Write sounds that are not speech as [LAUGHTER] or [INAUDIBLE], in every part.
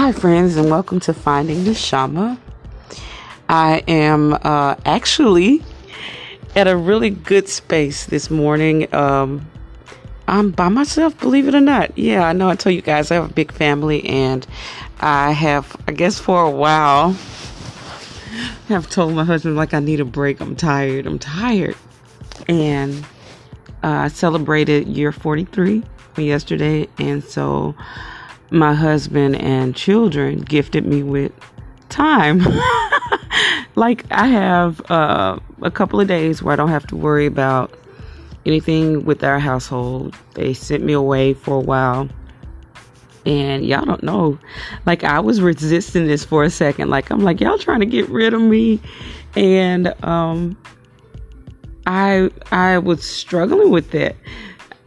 Hi, friends, and welcome to Finding the Shama. I am uh, actually at a really good space this morning. Um, I'm by myself, believe it or not. Yeah, I know I told you guys I have a big family, and I have, I guess, for a while, have told my husband like I need a break. I'm tired. I'm tired, and uh, I celebrated year 43 yesterday, and so my husband and children gifted me with time. [LAUGHS] like I have uh, a couple of days where I don't have to worry about anything with our household. They sent me away for a while. And y'all don't know. Like I was resisting this for a second. Like I'm like, y'all trying to get rid of me. And um I I was struggling with that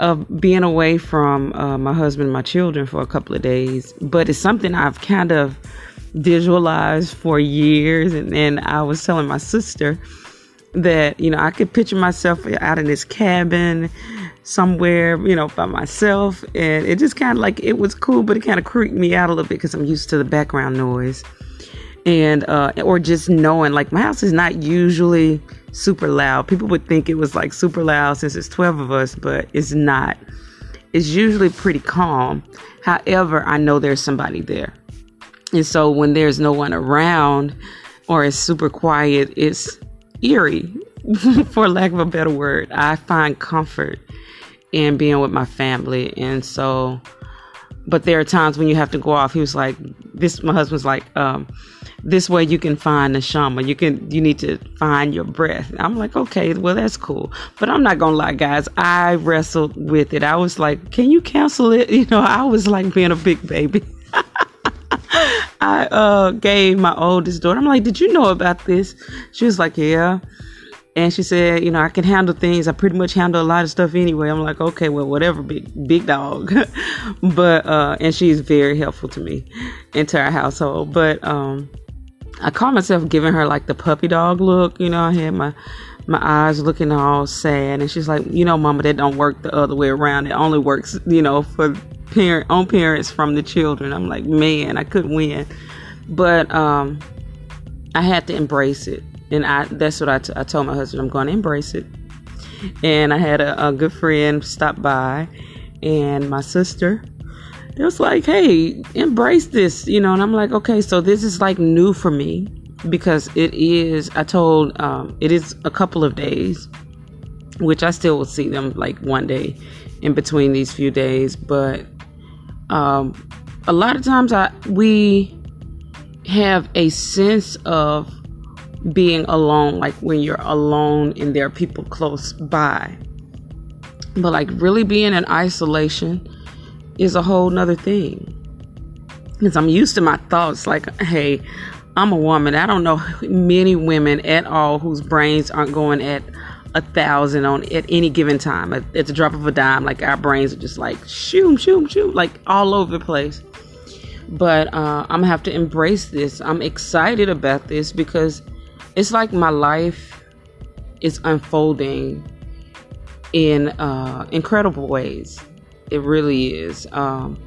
of being away from uh, my husband and my children for a couple of days, but it's something I've kind of visualized for years. And then I was telling my sister that, you know, I could picture myself out in this cabin somewhere, you know, by myself. And it just kind of like, it was cool, but it kind of creeped me out a little bit because I'm used to the background noise. And, uh, or just knowing, like, my house is not usually super loud. People would think it was like super loud since it's 12 of us, but it's not. It's usually pretty calm. However, I know there's somebody there. And so when there's no one around or it's super quiet, it's eerie, [LAUGHS] for lack of a better word. I find comfort in being with my family. And so, but there are times when you have to go off. He was like, this, my husband's like, um, this way you can find the shama. You can you need to find your breath. I'm like, okay, well that's cool. But I'm not gonna lie, guys, I wrestled with it. I was like, can you cancel it? [LAUGHS] You know, I was like being a big baby. [LAUGHS] I uh gave my oldest daughter, I'm like, did you know about this? She was like, Yeah. And she said, you know, I can handle things. I pretty much handle a lot of stuff anyway. I'm like, okay, well, whatever, big big dog. [LAUGHS] but uh and she's very helpful to me into our household. But um I caught myself giving her like the puppy dog look. You know, I had my my eyes looking all sad, and she's like, "You know, Mama, that don't work the other way around. It only works, you know, for parent on parents from the children." I'm like, "Man, I couldn't win," but um, I had to embrace it, and I that's what I, t- I told my husband. I'm going to embrace it, and I had a, a good friend stop by, and my sister it was like, hey, embrace this, you know. And I'm like, okay, so this is like new for me because it is. I told um, it is a couple of days, which I still will see them like one day in between these few days, but um, a lot of times I we have a sense of being alone, like when you're alone and there are people close by. But like really being in isolation is a whole nother thing. Because I'm used to my thoughts like, hey, I'm a woman. I don't know many women at all whose brains aren't going at a thousand on at any given time. At, at the drop of a dime, like our brains are just like shoom, shoom, shoom, like all over the place. But uh, I'm gonna have to embrace this. I'm excited about this because it's like my life is unfolding in uh, incredible ways. It really is. Um,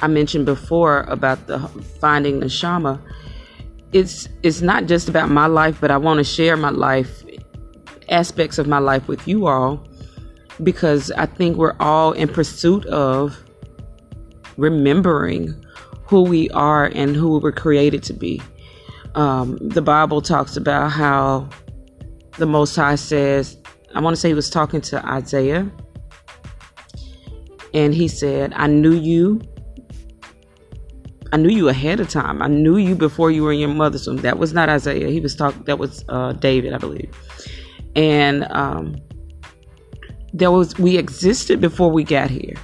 I mentioned before about the finding the Shama. It's it's not just about my life, but I want to share my life aspects of my life with you all because I think we're all in pursuit of remembering who we are and who we were created to be. Um, the Bible talks about how the Most High says, I want to say he was talking to Isaiah and he said, I knew you. I knew you ahead of time. I knew you before you were in your mother's womb. That was not Isaiah. He was talking, that was uh, David, I believe. And um, there was, we existed before we got here.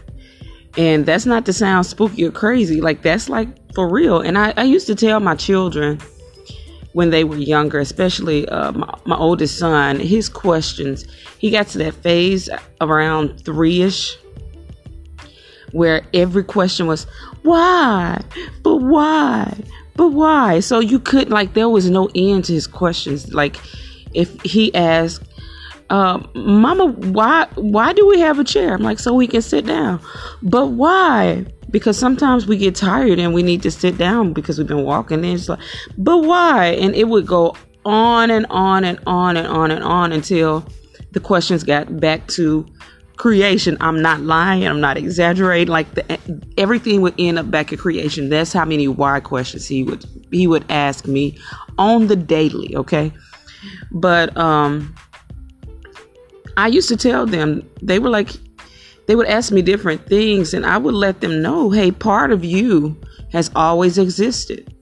And that's not to sound spooky or crazy. Like, that's like for real. And I, I used to tell my children when they were younger, especially uh, my, my oldest son, his questions, he got to that phase around three ish where every question was, why? But why? But why? So you couldn't like, there was no end to his questions. Like, if he asked, uh, Mama, why why do we have a chair? I'm like, so we can sit down. But why? Because sometimes we get tired and we need to sit down because we've been walking. And it's like, but why? And it would go on and on and on and on and on until the questions got back to creation. I'm not lying. I'm not exaggerating. Like the, everything would end up back at creation. That's how many why questions he would he would ask me on the daily. Okay, but um, I used to tell them they were like they would ask me different things, and I would let them know, hey, part of you has always existed.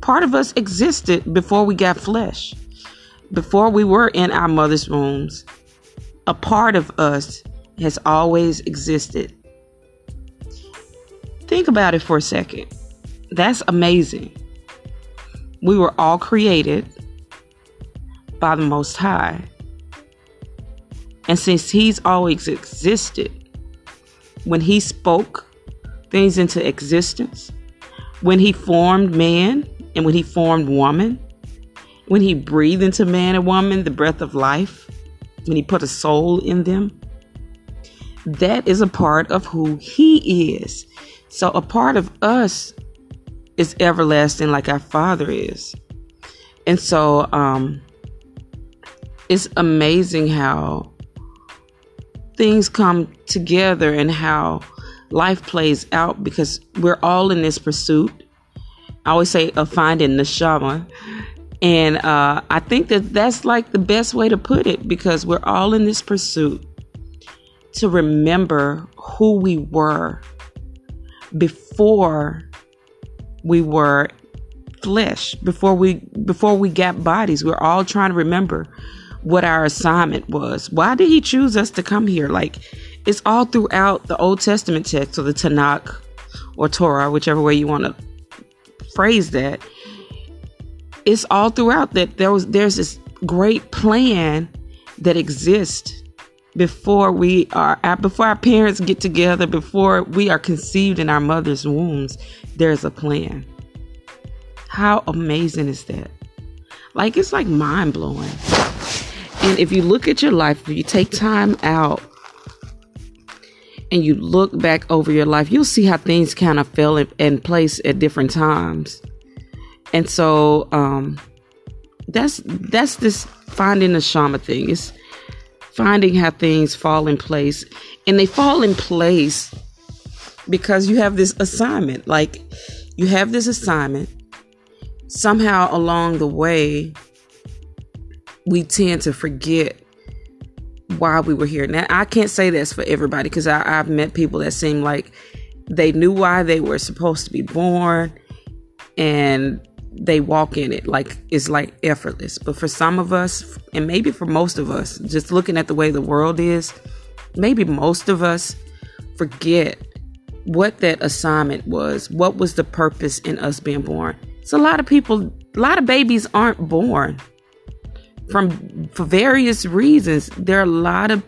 Part of us existed before we got flesh, before we were in our mother's wombs a part of us has always existed. Think about it for a second. That's amazing. We were all created by the Most High. And since He's always existed, when He spoke things into existence, when He formed man and when He formed woman, when He breathed into man and woman the breath of life, when he put a soul in them, that is a part of who he is. So a part of us is everlasting like our father is. And so um it's amazing how things come together and how life plays out because we're all in this pursuit. I always say of finding the shama and uh, I think that that's like the best way to put it because we're all in this pursuit to remember who we were before we were flesh, before we before we got bodies. We're all trying to remember what our assignment was. Why did he choose us to come here? Like it's all throughout the Old Testament text or the Tanakh or Torah, whichever way you want to phrase that it's all throughout that there was there's this great plan that exists before we are uh, before our parents get together before we are conceived in our mother's wombs there's a plan. How amazing is that? Like it's like mind blowing and if you look at your life if you take time out and you look back over your life you'll see how things kind of fell in, in place at different times and so um, that's that's this finding the shama thing. Is finding how things fall in place, and they fall in place because you have this assignment. Like you have this assignment. Somehow along the way, we tend to forget why we were here. Now I can't say this for everybody because I've met people that seem like they knew why they were supposed to be born and they walk in it like it's like effortless. But for some of us, and maybe for most of us, just looking at the way the world is, maybe most of us forget what that assignment was. What was the purpose in us being born? So a lot of people, a lot of babies aren't born from for various reasons. There are a lot of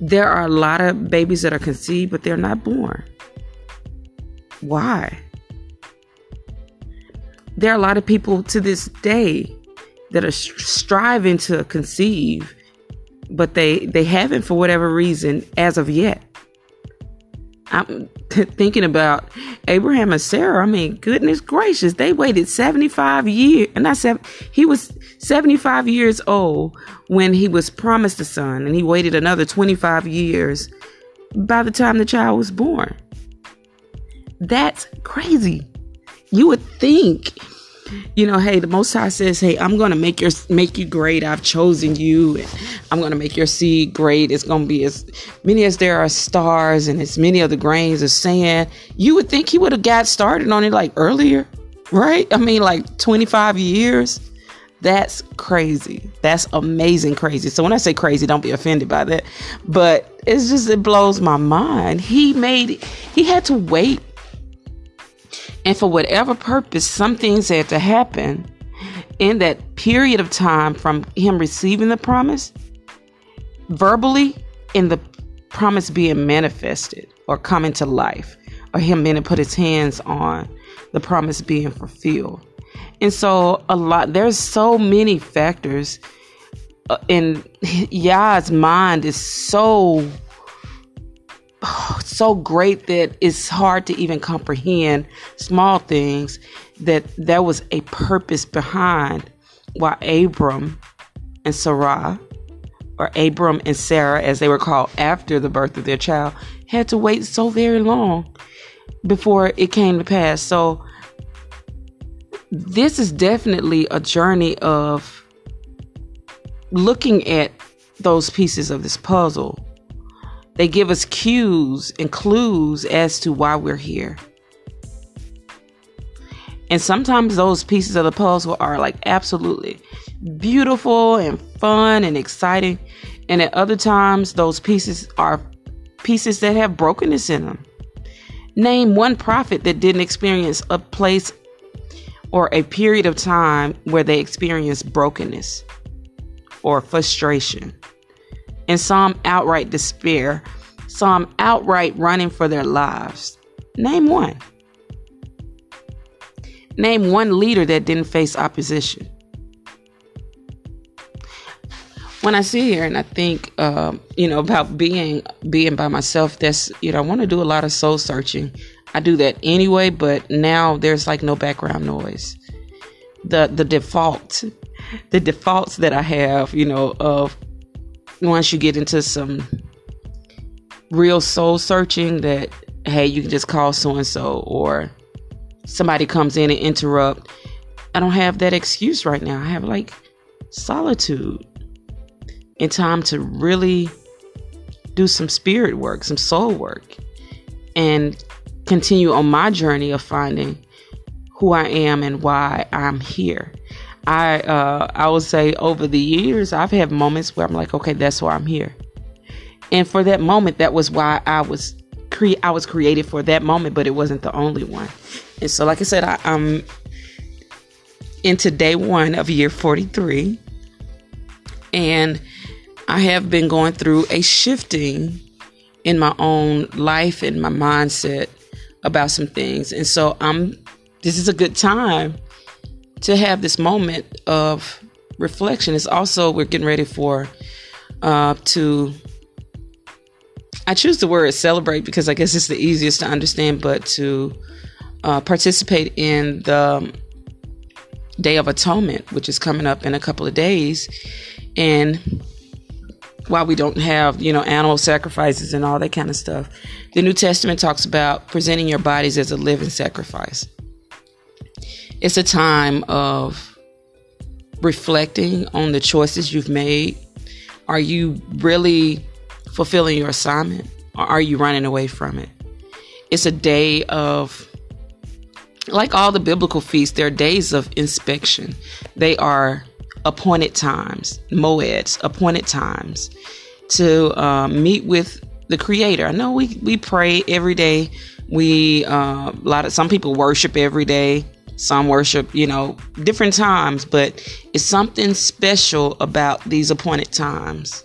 there are a lot of babies that are conceived, but they're not born. Why? There are a lot of people to this day that are striving to conceive, but they they haven't for whatever reason as of yet. I'm thinking about Abraham and Sarah. I mean, goodness gracious, they waited 75 years, and I said he was 75 years old when he was promised a son, and he waited another 25 years by the time the child was born. That's crazy. You would think, you know, hey, the Most High says, hey, I'm gonna make your make you great. I've chosen you, and I'm gonna make your seed great. It's gonna be as many as there are stars, and as many of the grains of sand. You would think he would have got started on it like earlier, right? I mean, like 25 years. That's crazy. That's amazing crazy. So when I say crazy, don't be offended by that. But it's just it blows my mind. He made he had to wait and for whatever purpose, some things had to happen in that period of time from him receiving the promise verbally and the promise being manifested or coming to life, or him being to put his hands on the promise being fulfilled. And so, a lot, there's so many factors uh, and Yah's mind is so [SIGHS] so great that it's hard to even comprehend small things that there was a purpose behind why Abram and Sarah or Abram and Sarah as they were called after the birth of their child had to wait so very long before it came to pass. So this is definitely a journey of looking at those pieces of this puzzle they give us cues and clues as to why we're here. And sometimes those pieces of the puzzle are like absolutely beautiful and fun and exciting. And at other times, those pieces are pieces that have brokenness in them. Name one prophet that didn't experience a place or a period of time where they experienced brokenness or frustration and some outright despair, some outright running for their lives. Name one. Name one leader that didn't face opposition. When I sit here and I think, uh, you know, about being being by myself, that's you know, I want to do a lot of soul searching. I do that anyway, but now there's like no background noise. The the default, the defaults that I have, you know, of once you get into some real soul searching that hey you can just call so and so or somebody comes in and interrupt i don't have that excuse right now. I have like solitude and time to really do some spirit work some soul work and continue on my journey of finding who i am and why i'm here I uh, I would say over the years I've had moments where I'm like, okay, that's why I'm here. And for that moment, that was why I was cre- I was created for that moment, but it wasn't the only one. And so, like I said, I, I'm into day one of year 43, and I have been going through a shifting in my own life and my mindset about some things. And so, I'm this is a good time to have this moment of reflection. It's also we're getting ready for uh, to. I choose the word celebrate because I guess it's the easiest to understand, but to uh, participate in the Day of Atonement, which is coming up in a couple of days, and while we don't have you know animal sacrifices and all that kind of stuff, the New Testament talks about presenting your bodies as a living sacrifice it's a time of reflecting on the choices you've made. Are you really fulfilling your assignment or are you running away from it? It's a day of, like all the biblical feasts, they're days of inspection. They are appointed times, moeds, appointed times to um, meet with the Creator. I know we, we pray every day. We uh, a lot of some people worship every day some worship, you know, different times, but it's something special about these appointed times.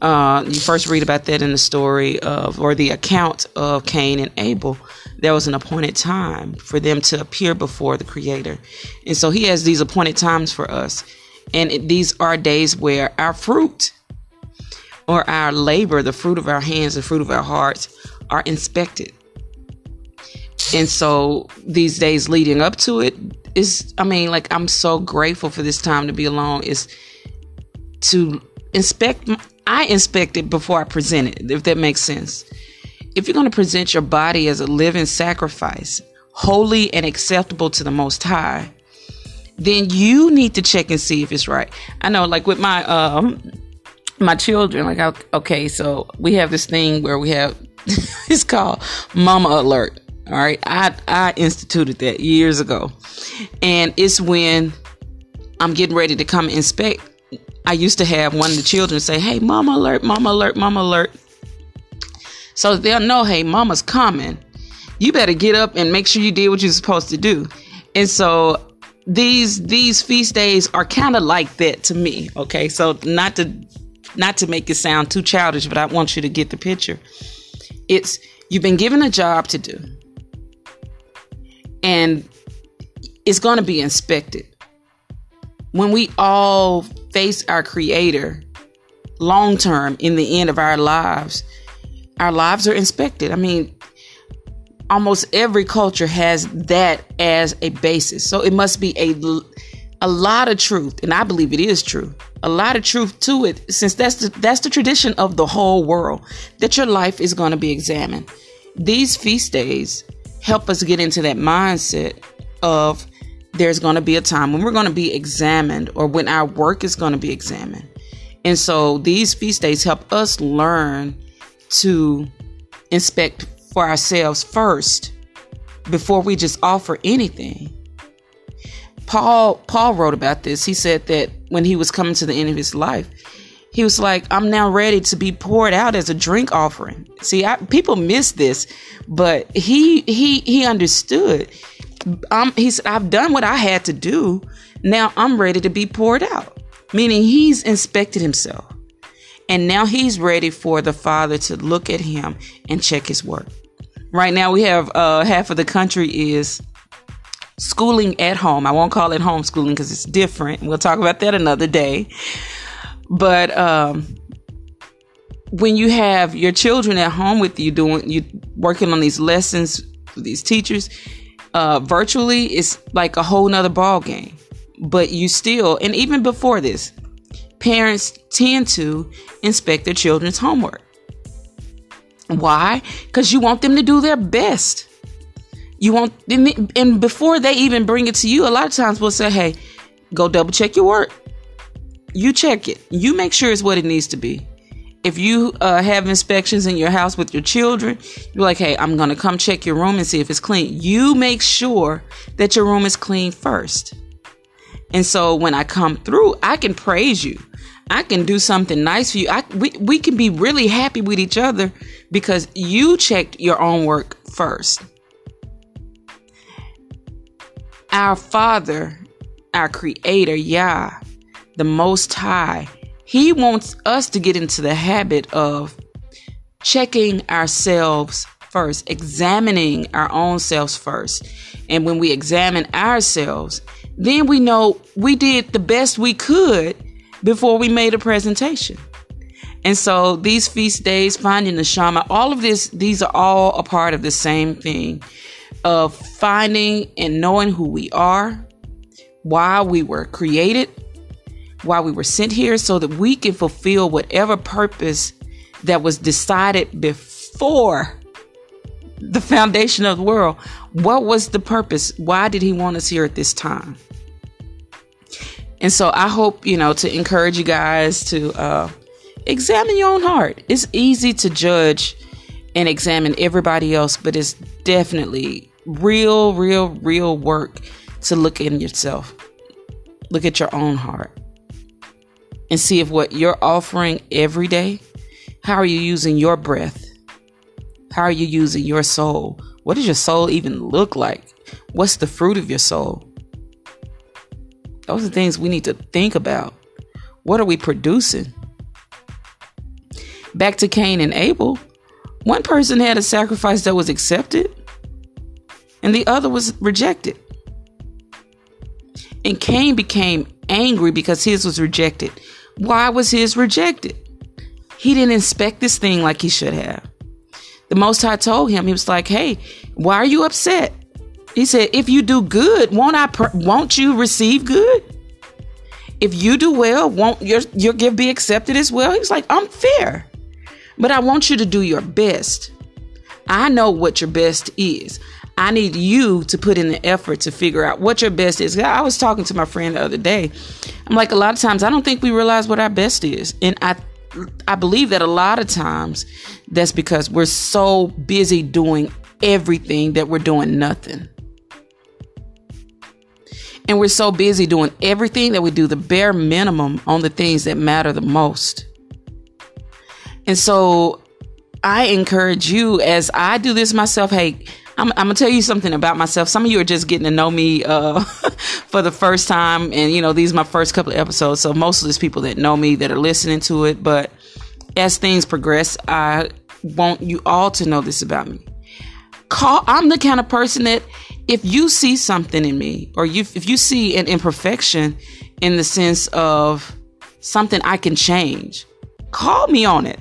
Uh, you first read about that in the story of, or the account of Cain and Abel. There was an appointed time for them to appear before the Creator. And so He has these appointed times for us. And these are days where our fruit or our labor, the fruit of our hands, the fruit of our hearts, are inspected. And so these days leading up to it is, I mean, like, I'm so grateful for this time to be alone, is to inspect. I inspect it before I present it, if that makes sense. If you're going to present your body as a living sacrifice, holy and acceptable to the Most High, then you need to check and see if it's right. I know, like with my um my children, like okay, so we have this thing where we have [LAUGHS] it's called Mama Alert. All right. I, I instituted that years ago. And it's when I'm getting ready to come inspect. I used to have one of the children say, Hey, mama alert, mama alert, mama alert. So they'll know, hey, mama's coming. You better get up and make sure you did what you're supposed to do. And so these these feast days are kind of like that to me. Okay. So not to not to make it sound too childish, but I want you to get the picture. It's you've been given a job to do and it's going to be inspected. When we all face our Creator long term in the end of our lives, our lives are inspected. I mean, almost every culture has that as a basis. So it must be a a lot of truth, and I believe it is true. A lot of truth to it, since that's the, that's the tradition of the whole world that your life is going to be examined. These feast days help us get into that mindset of there's going to be a time when we're going to be examined or when our work is going to be examined. And so these feast days help us learn to inspect for ourselves first before we just offer anything. Paul Paul wrote about this. He said that when he was coming to the end of his life, he was like, "I'm now ready to be poured out as a drink offering." See, I, people miss this, but he he he understood. Um, he said, "I've done what I had to do. Now I'm ready to be poured out." Meaning he's inspected himself, and now he's ready for the Father to look at him and check his work. Right now, we have uh, half of the country is schooling at home. I won't call it homeschooling because it's different. We'll talk about that another day. But um, when you have your children at home with you doing you working on these lessons with these teachers uh, virtually, it's like a whole nother ball game. But you still, and even before this, parents tend to inspect their children's homework. Why? Because you want them to do their best. You want, and before they even bring it to you, a lot of times we'll say, hey, go double check your work. You check it. You make sure it's what it needs to be. If you uh, have inspections in your house with your children, you're like, hey, I'm going to come check your room and see if it's clean. You make sure that your room is clean first. And so when I come through, I can praise you. I can do something nice for you. I, we, we can be really happy with each other because you checked your own work first. Our Father, our Creator, Yah, the Most High, He wants us to get into the habit of checking ourselves first, examining our own selves first. And when we examine ourselves, then we know we did the best we could before we made a presentation. And so these feast days, finding the Shama, all of this, these are all a part of the same thing of finding and knowing who we are, why we were created, why we were sent here, so that we can fulfill whatever purpose that was decided before the foundation of the world. What was the purpose? Why did he want us here at this time? And so I hope, you know, to encourage you guys to uh, examine your own heart. It's easy to judge and examine everybody else, but it's definitely real, real, real work to look in yourself. Look at your own heart and see if what you're offering every day, how are you using your breath? How are you using your soul? What does your soul even look like? What's the fruit of your soul? Those are things we need to think about. What are we producing? Back to Cain and Abel. One person had a sacrifice that was accepted, and the other was rejected. And Cain became angry because his was rejected. Why was his rejected? He didn't inspect this thing like he should have. The Most High told him, he was like, hey, why are you upset? He said, if you do good, won't I, won't you receive good? If you do well, won't your, your gift be accepted as well? He was like, I'm fair, but I want you to do your best. I know what your best is. I need you to put in the effort to figure out what your best is. I was talking to my friend the other day. I'm like, a lot of times I don't think we realize what our best is. And I I believe that a lot of times that's because we're so busy doing everything that we're doing nothing. And we're so busy doing everything that we do the bare minimum on the things that matter the most. And so I encourage you as I do this myself, hey, I'm, I'm, gonna tell you something about myself. Some of you are just getting to know me uh, [LAUGHS] for the first time, and you know these are my first couple of episodes. So most of these people that know me that are listening to it, but as things progress, I want you all to know this about me. Call. I'm the kind of person that if you see something in me, or you if you see an imperfection in the sense of something I can change, call me on it.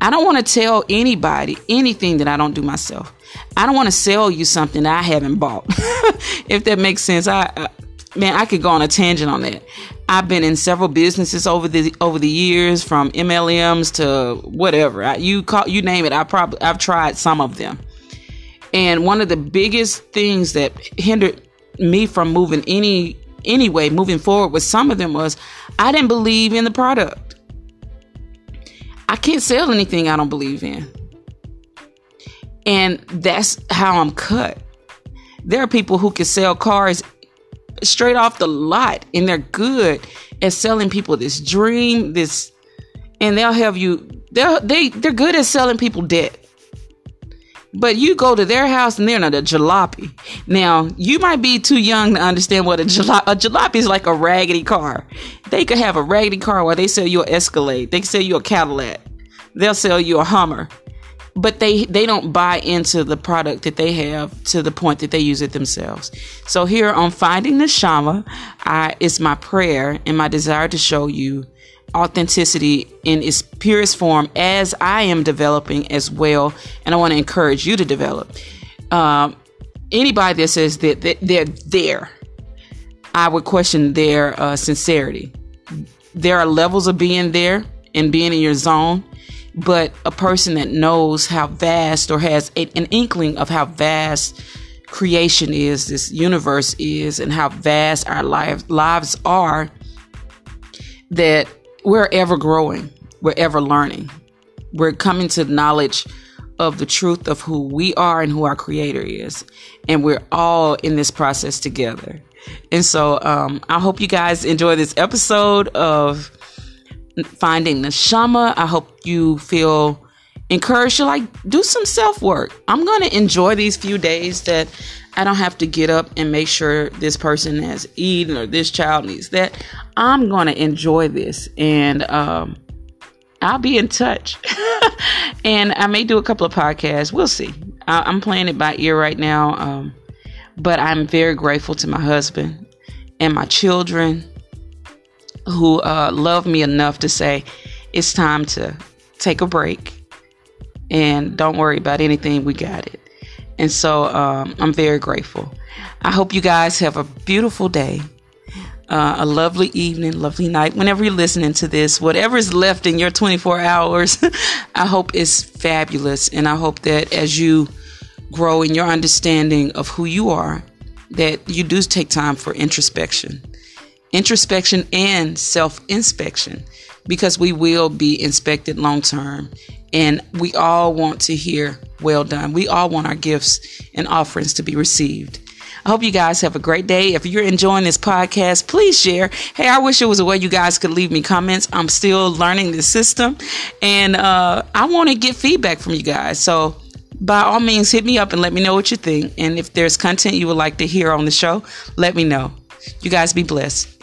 I don't want to tell anybody anything that I don't do myself. I don't want to sell you something I haven't bought. [LAUGHS] if that makes sense, I uh, man, I could go on a tangent on that. I've been in several businesses over the over the years, from MLMs to whatever I, you call you name it. I probably I've tried some of them, and one of the biggest things that hindered me from moving any anyway, moving forward with some of them was I didn't believe in the product. I can't sell anything I don't believe in. And that's how I'm cut. There are people who can sell cars straight off the lot and they're good at selling people this dream, this and they'll have you they're they they're good at selling people debt. But you go to their house and they're not a jalopy. Now, you might be too young to understand what a jalopy, a jalopy is like a raggedy car. They could have a raggedy car while they sell you an Escalade. They sell you a Cadillac. They'll sell you a Hummer but they they don't buy into the product that they have to the point that they use it themselves. So here on finding the Shama, I, it's my prayer and my desire to show you authenticity in its purest form as I am developing as well, and I want to encourage you to develop. Um, anybody that says that, that they're there, I would question their uh, sincerity. There are levels of being there and being in your zone but a person that knows how vast or has a, an inkling of how vast creation is, this universe is, and how vast our lives lives are, that we're ever growing, we're ever learning, we're coming to knowledge of the truth of who we are and who our creator is, and we're all in this process together. And so, um, I hope you guys enjoy this episode of finding the shama. I hope you feel encouraged to like do some self work. I'm to enjoy these few days that I don't have to get up and make sure this person has eaten or this child needs that. I'm going to enjoy this and um, I'll be in touch. [LAUGHS] and I may do a couple of podcasts. We'll see. I- am playing it by ear right now. Um, but I'm very grateful to my husband and my children who uh, love me enough to say it's time to take a break and don't worry about anything. We got it. And so um, I'm very grateful. I hope you guys have a beautiful day, uh, a lovely evening, lovely night. Whenever you're listening to this, whatever is left in your 24 hours, [LAUGHS] I hope it's fabulous. And I hope that as you grow in your understanding of who you are, that you do take time for introspection introspection and self inspection because we will be inspected long term. And we all want to hear, well done. We all want our gifts and offerings to be received. I hope you guys have a great day. If you're enjoying this podcast, please share. Hey, I wish it was a way you guys could leave me comments. I'm still learning the system and uh, I want to get feedback from you guys. So, by all means, hit me up and let me know what you think. And if there's content you would like to hear on the show, let me know. You guys be blessed.